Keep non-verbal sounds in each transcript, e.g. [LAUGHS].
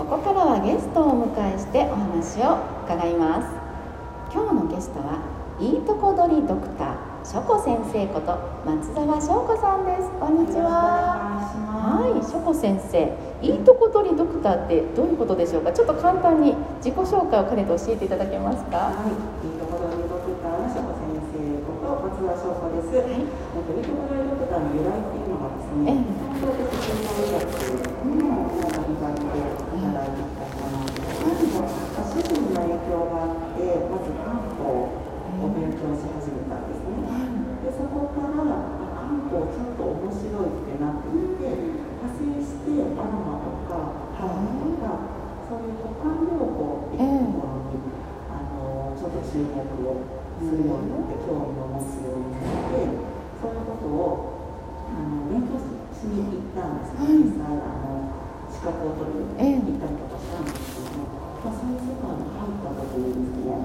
ここからはゲストをお迎えしてお話を伺います。今日のゲストはいいとこ取りドクターしょこ先生こと松沢翔子さんです。こんにちは。はいしょこ先生。いいとこ取りドクターってどういうことでしょうか？ちょっと簡単に自己紹介を兼ねて教えていただけますか？はい、いいところにドクターのしょこ先生こと松田翔子です。はい。えっといいところにドクターの由来っていうのがですね、ええ東京的診断医学の大学医大で働いてきた人なんですけれども、まあ主人の影響があって、まず漢方を勉強し始めたんですね。でそこからあ漢方ちょっと面白いってなってきて派生してアロマとかハーブとかそういう五感療法っていうところに、あのちょっと注目をするようになって興味を持つようになってそういうことをあの勉強しに行ったんですね、実際あの資格を取りに行ったりとかしたんですけども、まあ、そういう世界に入った時にですね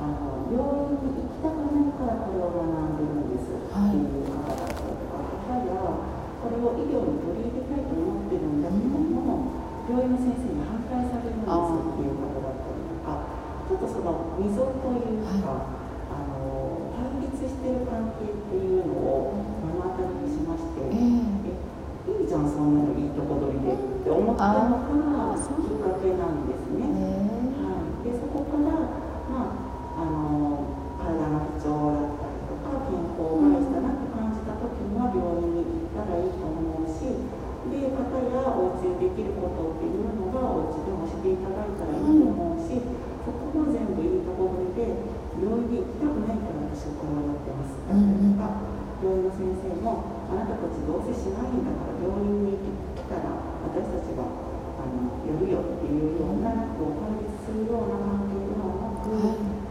あの病院に行きたくないからこれを学んでるんですっていう方だったりとか、やはこれを医療に取り入れたいと思ってるんだけども、病院の先生に反対されるんですっていう方だったりとか、ちょっとその溝というか、あの対立してる関係っていうのを目の当たりにしまして、ええいいじゃんそんなのいいとこ取りでって思ったのがあーそうきっかけなんですね。はい、でそこから、まあ、あの体の不調だったりとか健康を害したなって感じた時には病院に行ったらいいと思うしで方やお家でできることっていうのがお家でもしていただいたらいいと思うし、そこも全部いいところで病院に行きたくないから私はこれをやってますだったりとか、病院の先生もあなたたちどうせしないんだから病院に来たら私たちがあのやるよっていうようなこう対立するような関係ではなく、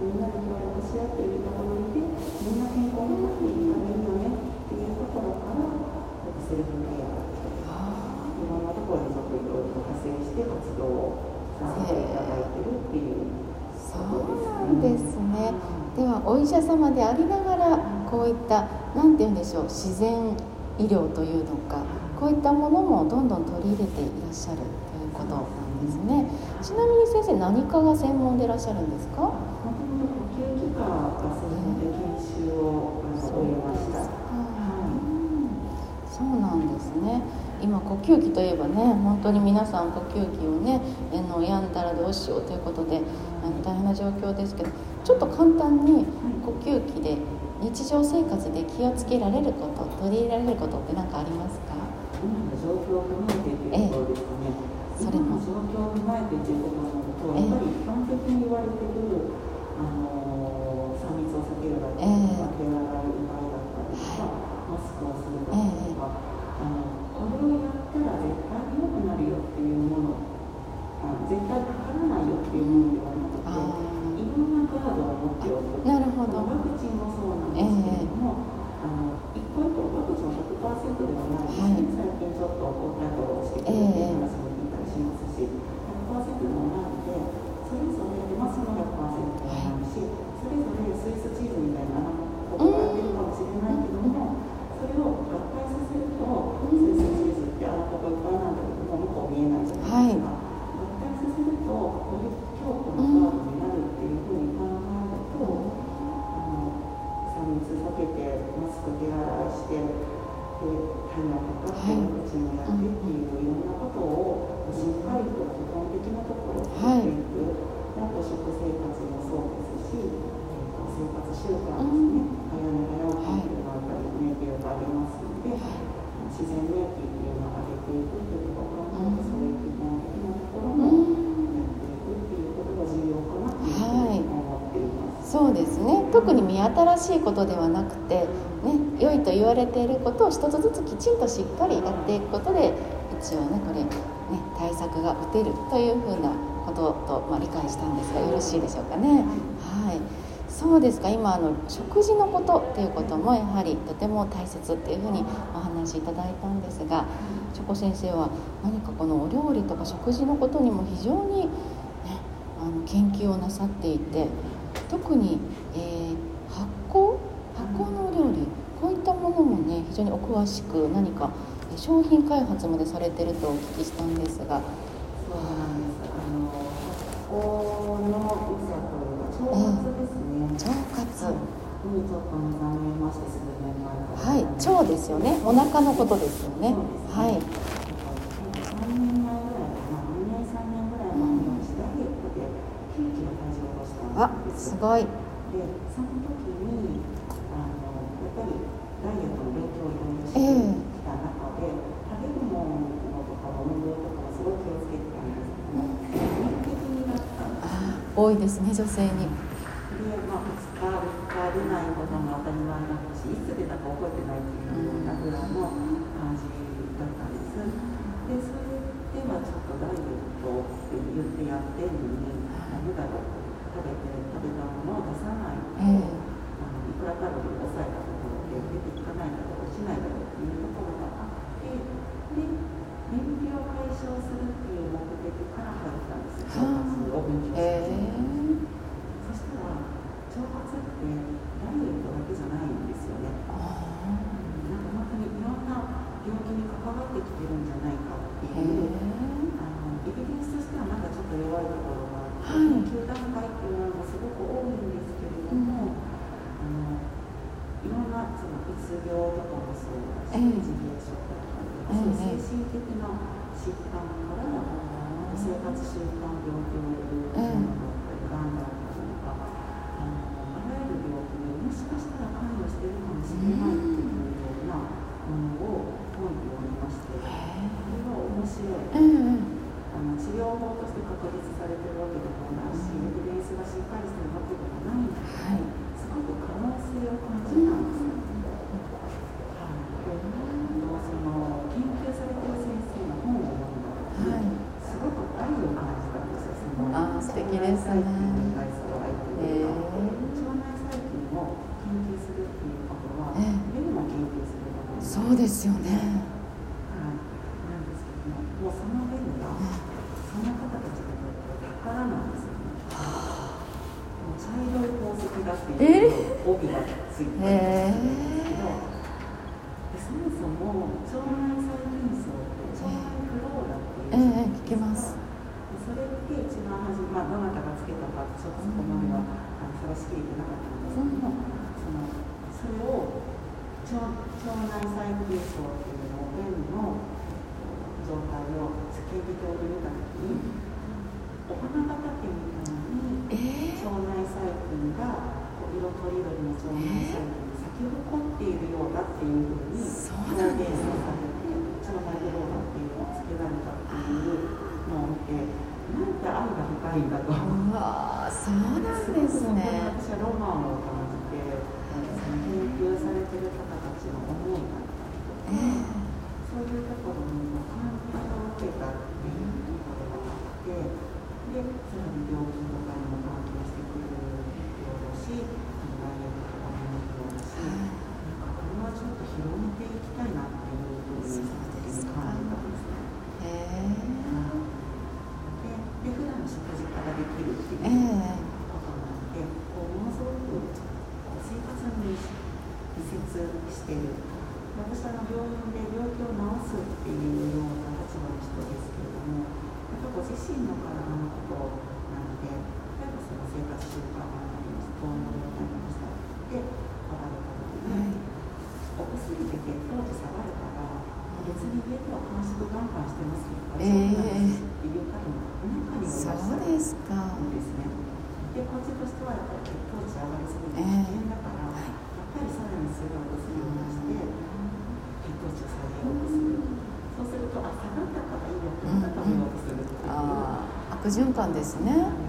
みんなで協力し合っているところでみんな健康になっていいからいいよねっていうところからセルフケアいろんなところにちょっといろいろと派生して活動をさせていただいてるっていうそうなんですね。ではお医者様でありながらこういった何て言うんでしょう自然医療というのかこういったものもどんどん取り入れていらっしゃるということなんですね。ちなみに先生何かが専門でいらっしゃるんですか？もともと呼吸器科が専門で研修をあの終えました。そうなんですね。今呼吸器といえばね本当に皆さん呼吸器をねあの病んだらどうしようということであの大変な状況ですけどちょっと簡単に呼吸器で日常生活で気をつけられること取り入れられることって何かありますか？今の状況を踏まえてというところですね。それも。状況を踏まえてといなると、ええ。やっぱり一般的に言われてくるあの3密を避けるだったりとか、手洗いうがいだったりとか、マスクをするだったりとか、あのこれをやったら絶対良くなるよっていうもの、あ絶対かからないよっていうものではなくて、あいろんなカードを持っておく。なるほどワクチンもそうなんですけれども、あの一個一個ワクチンは100%ではないですね、最近ちょっとコンタクトをしてくれてる話も聞いたりしますし、100%ではないので、それぞれマスも100%ではないし、それぞれスイスチーズみたいなここが出るかもしれないけども、それを合体させると、スイスチーズってあのここいっぱいなんだけども、向こう見えないじゃないですか。合体させると、より強固なカードになるっていうふうに考えると、あの3密避けて、マスク手洗いして、で、タイマーとか、はいワクチンをやってっていういろんなことをしっかりと基本的なところをやっていく。であと食生活もそうですし、えーと生活習慣ですね、早寝早起きっていうのはやっぱり免疫力がありますので、自然免疫っていうのを上げていくっていうところを考えると、そういう基本的なところもやっていくっていうことが重要かなっていうふうに思っています。そうですね。特に見新しいことではなくて、ね、良いと言われていることを一つずつきちんとしっかりやっていくことで一応ねこれね対策が打てるというふうなことと、まあ、理解したんですがよろしいでしょうかね。はい。そうですか。今あの食事のことっていうこともやはりとても大切っていうふうにお話しいただいたんですがチョコ先生は何かこのお料理とか食事のことにも非常に、ね、あの研究をなさっていて特に、えー、発酵？発酵のお料理。こういったものもね非常にお詳しく何か商品開発までされてるとお聞きしたんですが。そうなんです。あの発酵のちょうですね、腸活、はいにちょっと目覚まして数年前はい。腸ですよね。お腹のことですよね。はい。すごい。でその時にあのやっぱりダイエットの勉強をいろいろしてきた中で、食べるものとか運動とかすごい気をつけてたんですけど、ね、多いですね女性に。発症の看病っ。敵ですね。そうですよね。も、う、茶色いて、えー、がついてす。えー循環ですね。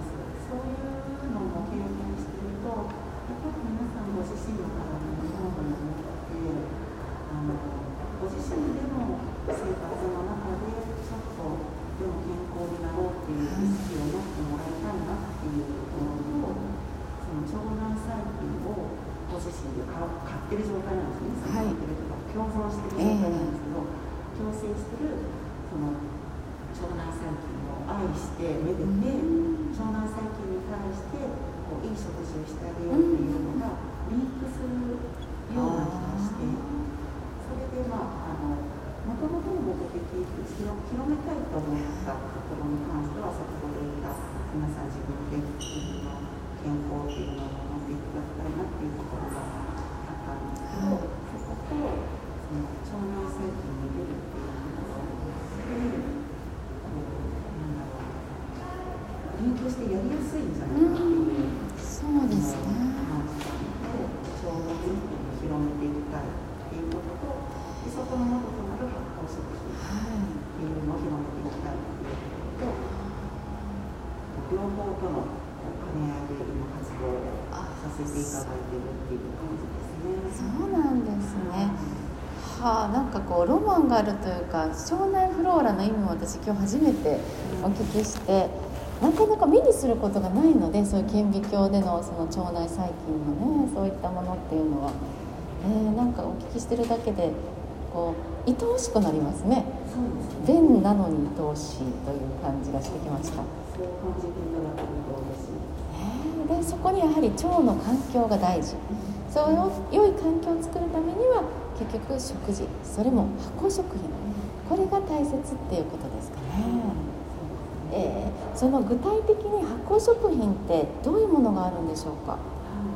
広めたいと思ったところに関しては先ほど言った皆さん自分で自分の健康っていうのを守っていただきたいなっていうところがあったんですけど、そことその腸内細菌に出るっていうところで、こうなんだろうリンクしてやりやすいんじゃないかっていう。そうですね感じたので、腸内細菌を広めていきたいっていうことと、でそこの元となる発酵食品はいっていうのを広めていきたいっていうことと、両方との兼ね合いで今活動をさせていただいているっていう感じですね。そうなんですねはあなんかこうロマンがあるというか腸内フローラの意味も私今日初めてお聞きしてなかなか目にすることがないのでそういう顕微鏡でのその腸内細菌のねそういったものっていうのは、えーなんかお聞きしてるだけでこう愛おしくなりますねそうですね。便なのに愛おしいという感じがしてきました。そう感じていただけると嬉しい。でそこにやはり腸の環境が大事。それを良い環境を作るためには結局食事それも発酵食品。これが大切っていうことですかね、えーその具体的に発酵食品ってどういうものがあるんでしょうか？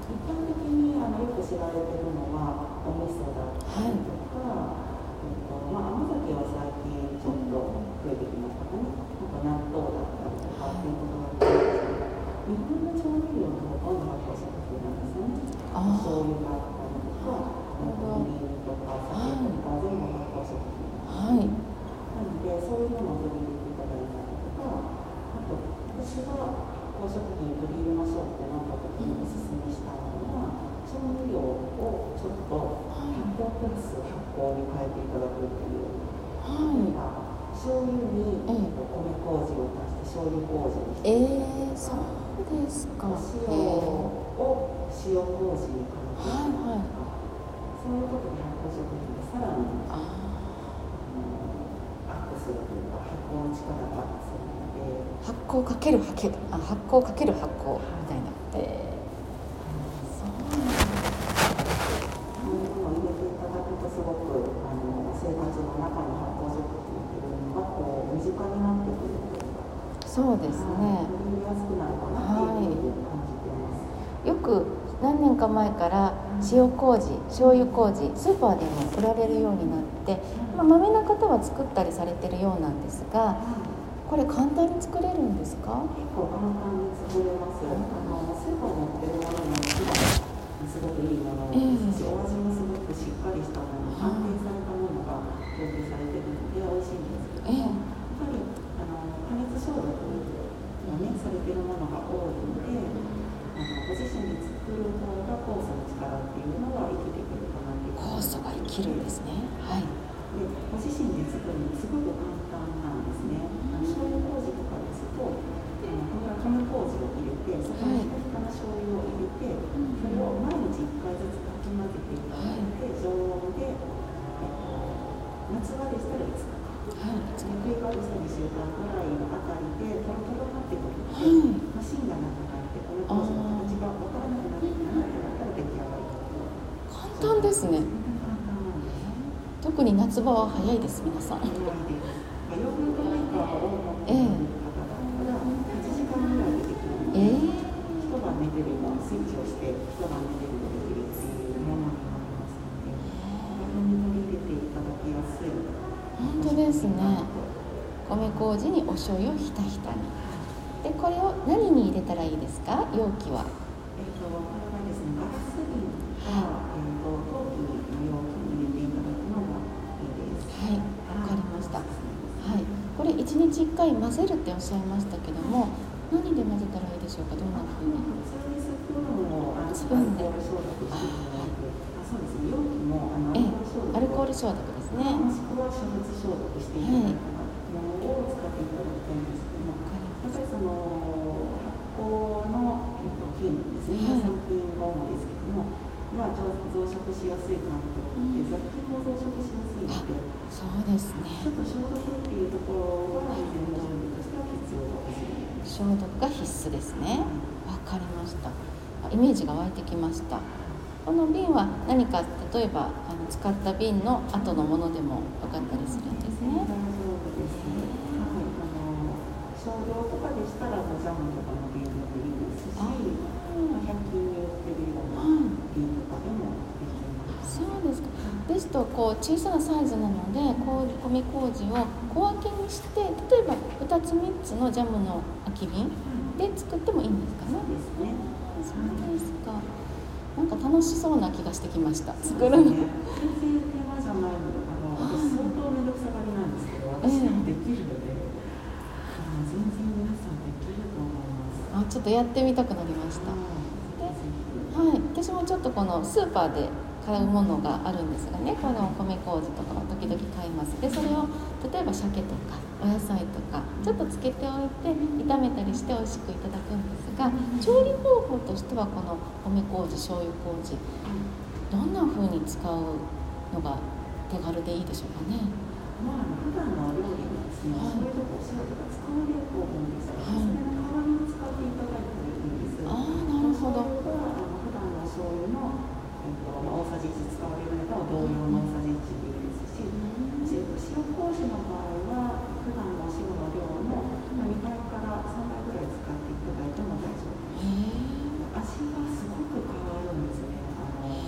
一般的にあのよく知られているのはお味噌だったりとか、えっとまあ、甘酒は最近ちょっと増えてきましたかね、あと納豆だったりとかっていうことがあるんですけど、日本の調味料のほとんど発酵食品なんですよね。あ醤油があったりとか、みりんとか酒とか全部発酵食品はいなので、そういうものを取り入れていただいたりとか、あと、私が発酵食品取り入れましょうってなった時におすすめしたのは、調味料をちょっと発酵プラス発酵に変えていただくっていう。はば醤油にええ米麹を足して醤油麹にして、いえー、そうですかお塩へを塩麹か、はいはいそういうことで発酵食品がさらにアップするというか発酵の力がアップするので。ー発酵かける発酵あ発酵かける発酵みたいなえー、そうなんだそういうのを入れていただくとすごくあの生活の中の発酵食品っていうのがこう身近になってくるというか、そうですね。取り入れやすくなるかなってい。よく何年か前から塩麹醤油麹スーパーでも売られるようになって、まあ、まめな方は作ったりされてるようなんですがこれ簡単に作れるんですか？結構簡単に作れます。あのスーパーに売ってるものもすごくいいものええですし、お味もすごくしっかりしたもの、安定されたものが供給されているので美味しいんですけども、やっぱりあの加熱消毒をねされているものが多いので、あのご自身で作る方が酵素の力っていうのは生きてくるかなっていう。酵素が生きるんですね。はい。でご自身で作るのすごく簡単なんですね。あの醤油麹とかですと、あのこれは米麹を入れて、そこにひたひたな醤油を入れて、それを毎日1回ずつかき混ぜていただいて、常温で、えっと、夏場でしたら5日はい冬場でしたら2週間ぐらいあたりで、とろとろなって、マシンがなくなって、米麹の形が分からなくなってきたなってなったら出来上がり簡単ですね。特に夏場は早いです皆さん。ヨーグルトメーカーを持っている方だったら、8時間ぐらいでできるので、え。ー、一晩寝てるのスイッチをして、一晩寝てるのできるっていうものに。なりますので、ですね。米麹にお醤油をひたひたに。でこれを何に入れたらいいですか？容器は。えっと、これはですね、ガラス瓶か、えっと、陶器の容器に入れていただくのがいいです。はいわかりました。はい。これ1日1回混ぜるっておっしゃいましたけども何で混ぜたらいいでしょうか？どんな風に？普通にスプーンをあのスプーンで。アルコール消毒していただいて、あ、そうですね、容器もアルコール消毒ですもねしくは煮沸消毒していただいたものを使っていただきたいんですけども、やっぱりその発酵の、えっと、菌ですね、はい乳酸菌が主ですけども、まあ、増増殖しやすい環境で、雑菌も増殖しやすいので、すそうですちょね。っと消毒っていうところは、以前の準備としては必要かもしれない。消毒が必須ですね。わかりました。あイメージが湧いてきました。この瓶は何か例えば使った瓶の後のものでもよかったりするんですね大丈夫です。はい、あの少量とかでしたらジャムとかの瓶でもいいですし、あまあ100均に売ってるようなはい瓶とかでもできます。そうですかですとこう小さなサイズなのでこう米麹を小分けにして例えば2つ3つのジャムの空き瓶で作ってもいいんですかねそうですね。なんか楽しそうな気がしてきました。作るの、全然手間じゃないの。で、あの私相当面倒くさがりなんですけど、私でもできるので、あの全然皆さんできると思います。あちょっとやってみたくなりました。はい、私もちょっとこのスーパーで買うものがあるんですがねこの米麹とかは時々買います。でそれを例えば鮭とかお野菜とかちょっとつけておいて炒めたりして美味しくいただくんですが調理方法としてはこの米麹醤油麹どんな風に使うのが手軽でいいでしょうかね？まあ、普段の料理にですね、はい。そういうとこお塩とか使われると思うんですけど、はい。それの代わりに使っていただいてもいいんです。ああなるほど。普段の醤油の、えっとまあ、大さじ1使われるのと同様の大さじ1でいいですし、えっと塩麹の場合は普段のお塩の量のまあ2倍から3倍ぐらい使っていただいても大丈夫です。へ味がすごく変わるんですね。あの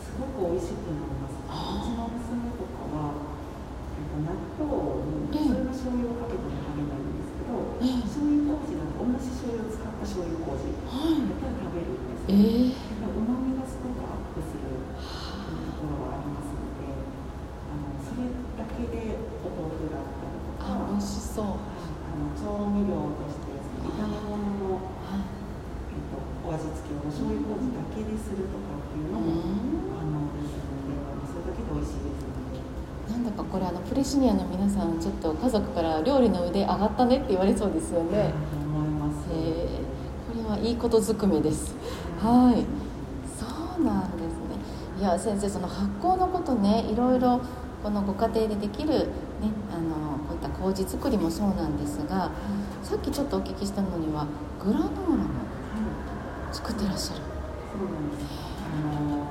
すごく美味しくなります。うちの娘とかは、えっと、納豆に普通の醤油をかけても食べないんですけど、ええ醤油麹だと同じ醤油を使った醤油麹、はいやっぱり食べるんですえね。ー、うまみがすごくアップするところがありますので、あのそれだけでお豆腐だったりとか、あ美味しそうあの調味料として炒め物のはいえっと、お味付けをお醤油麹だけでするとかっていうのも可能ですので、それだけで美味しいですので。なんだかこれあのプレシニアの皆さんちょっと家族から料理の腕上がったねって言われそうですよね、思います。えー。これはいいことずくめです。はい。そうなんですね。いや先生その発酵のことねいろいろこのご家庭でできる、ね、あのこういった麹作りもそうなんですがさっきちょっとお聞きしたのにはグラノーラもはい、作ってらっしゃる。そうなんです。あの、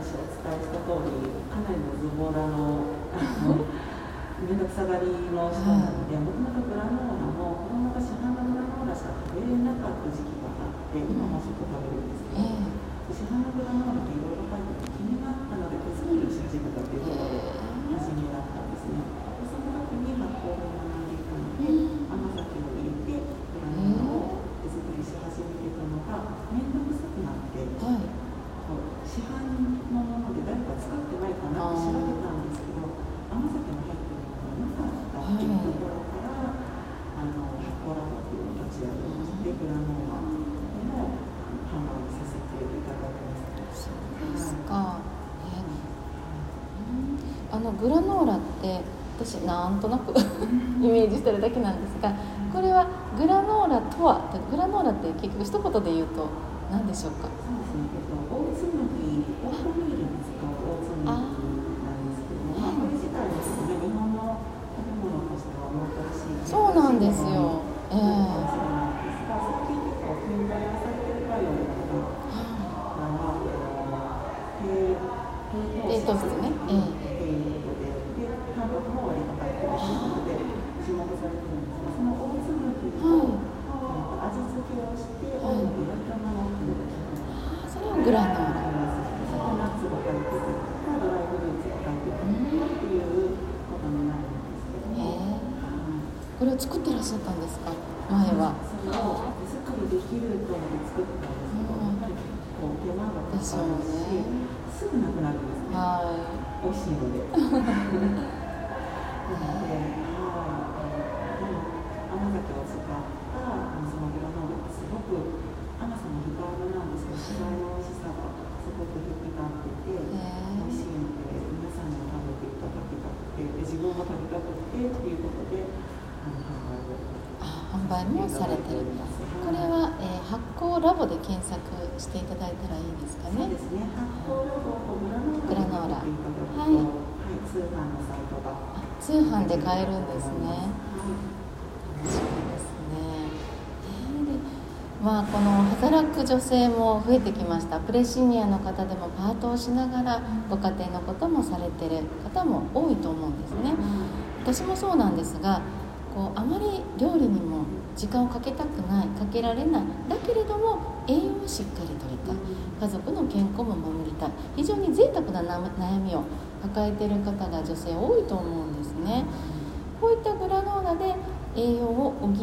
私お伝えした通り、かなりのズボラの、[LAUGHS] 面倒くさがりの人なので、もともとグラノーラも、子供が市販のグラノーラしか食べれなかった時期があって、今もちょっと食べるんですけえど、市販のグラノーラっていろいろ入ってて気になったので、手作りをし始めたっていうことで、初めだったんですね。でその時に発酵を学んでいたので、甘酒を入れて、グラノーラを手作りし始めてたのが、面倒くさくなって、はいこう市販のもので誰か使ってないかなって調べたんですけど、甘酒も入ってるのがなかったっていうところから、あの発酵ラボっていうのを立ち上げまして、グラノーラでもあの販売させていただいてます。そうですか、えーあのグラノーラって私なんとなく [LAUGHS] イメージしてるだけなんですがこれはグラノーラとはグラノーラって結局一言で言うと何でしょうか？そうなんですけども、まあ、これ自体はですね、日本の食べ物としては珍しい。そうなんですよええそうなんですが、最近結構近代化されてるかようなのが、低低糖質ねええっていうことで、で、タンパクも割と入ってるということで、注目されてるんですが、そのオーツ麦と、はいえっと味付けをして、オイルで焼いたものっていうのがそれをグラノーラそこナッツが入ってるとかドライフルーツが入ってるとかっていうことになるんですけどへも、えこれを作ってらっしゃったんですか？前は。それを手作りできると思って作ったんですけど、うんやっぱりこう手間がかかるし、ですよねすぐなくなるんですね。は美味しいので。なので、はい、甘酒を使ったあのそのグラノーラってすごく甘さも控えめなんですけど、素材の美味しさがすごく引き立ってて、美味しいので皆さんにも食べていただきたくて、で自分も食べたくてっていうことで、あの販売もされてる。これは、えー発酵ラボで検索していただいたらいいですかねそうですね。発酵ラボとグラノーラはいはい、通販のサイトが。あ通販で買えるんですねはいそうですね。えーでまあこの働く女性も増えてきましたプレシニアの方でもパートをしながらご家庭のこともされてる方も多いと思うんですね私もそうなんですがこうあまり料理にも時間をかけたくないかけられない。だけれども栄養をしっかりとりたい。家族の健康も守りたい。非常に贅沢な悩みを抱えている方が女性多いと思うんですね。こういったグラノーラで栄養を補う。こう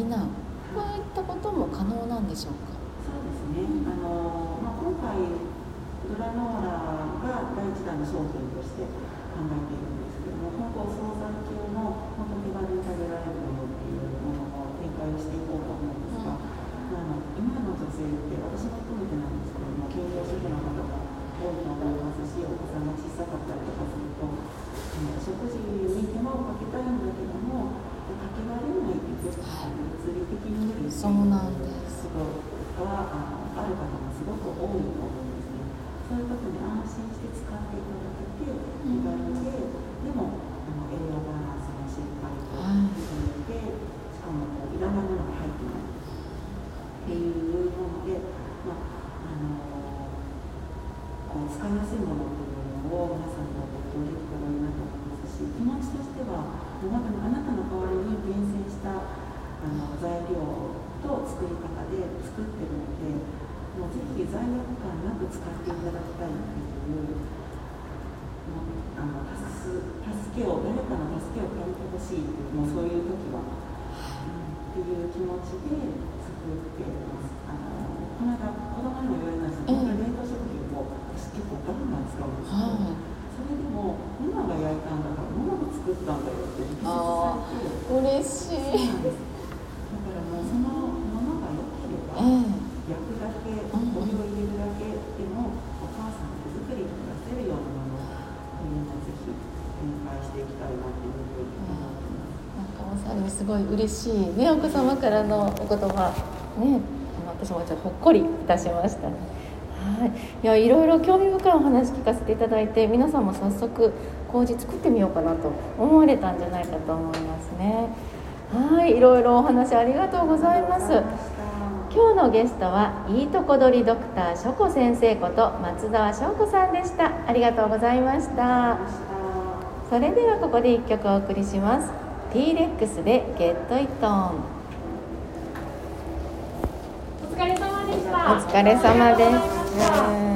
いったことも可能なんでしょうか？そうですね。あの、まあ、今回グラノーラが第一弾の商品として考えているんですけども本当惣菜系の本当手軽に食べられるものっていうものを展開をしていこうと思うんですが、うん、あの今の女性って私も含めてなんですけども兼業主婦の方が多いと思いますしお子さんが小さかったりとかすると、食事に手間をかけたいんだけどもかけられないっていう物理的に無理そうなんですはある方がすごく多いと思うんですね。そういう時に安心して使っていただけて気軽で、でもあの栄養バランスもしっかりと含めて、しかもこういらないものが入ってないっていうもので、まああのこう使いやすいものっていうのを皆さんにご提供できたらいいなと思いますし気持ちとしてはあなたの代わりに厳選したあの材料と作り方で作ってるのでもうぜひ罪悪感なく使っていただきたいっていうあの助けを誰かの助けを借りてほしいっていうもうそういう時は、うん、っていう気持ちで作ってます。あのこの間子供にも言われたんですけど、冷凍食品を私結構ガンガン使うんですけど、それでもママが焼いたんだからママが作ったんだよって力説されて嬉しいだからもうその焼くだけ、お湯を入れるだけでも、お母さん手作りが出せるようなものを展開していきたいなっていうふうに思ってます。なんかまさにすごい嬉しいねお子様からのお言葉。ね私もちょっとほっこりいたしましたね。はい、いやいろいろ興味深いお話聞かせていただいて皆さんも早速麹作ってみようかなと思われたんじゃないかと思いますね。はい。いろいろお話ありがとうございます。今日のゲストはいいとこ取りドクター書子先生こと松澤翔子さんでした。ありがとうございました。それではここで1曲お送りします。T-REX でゲットイットオン。お疲れ様でした。お疲れ様です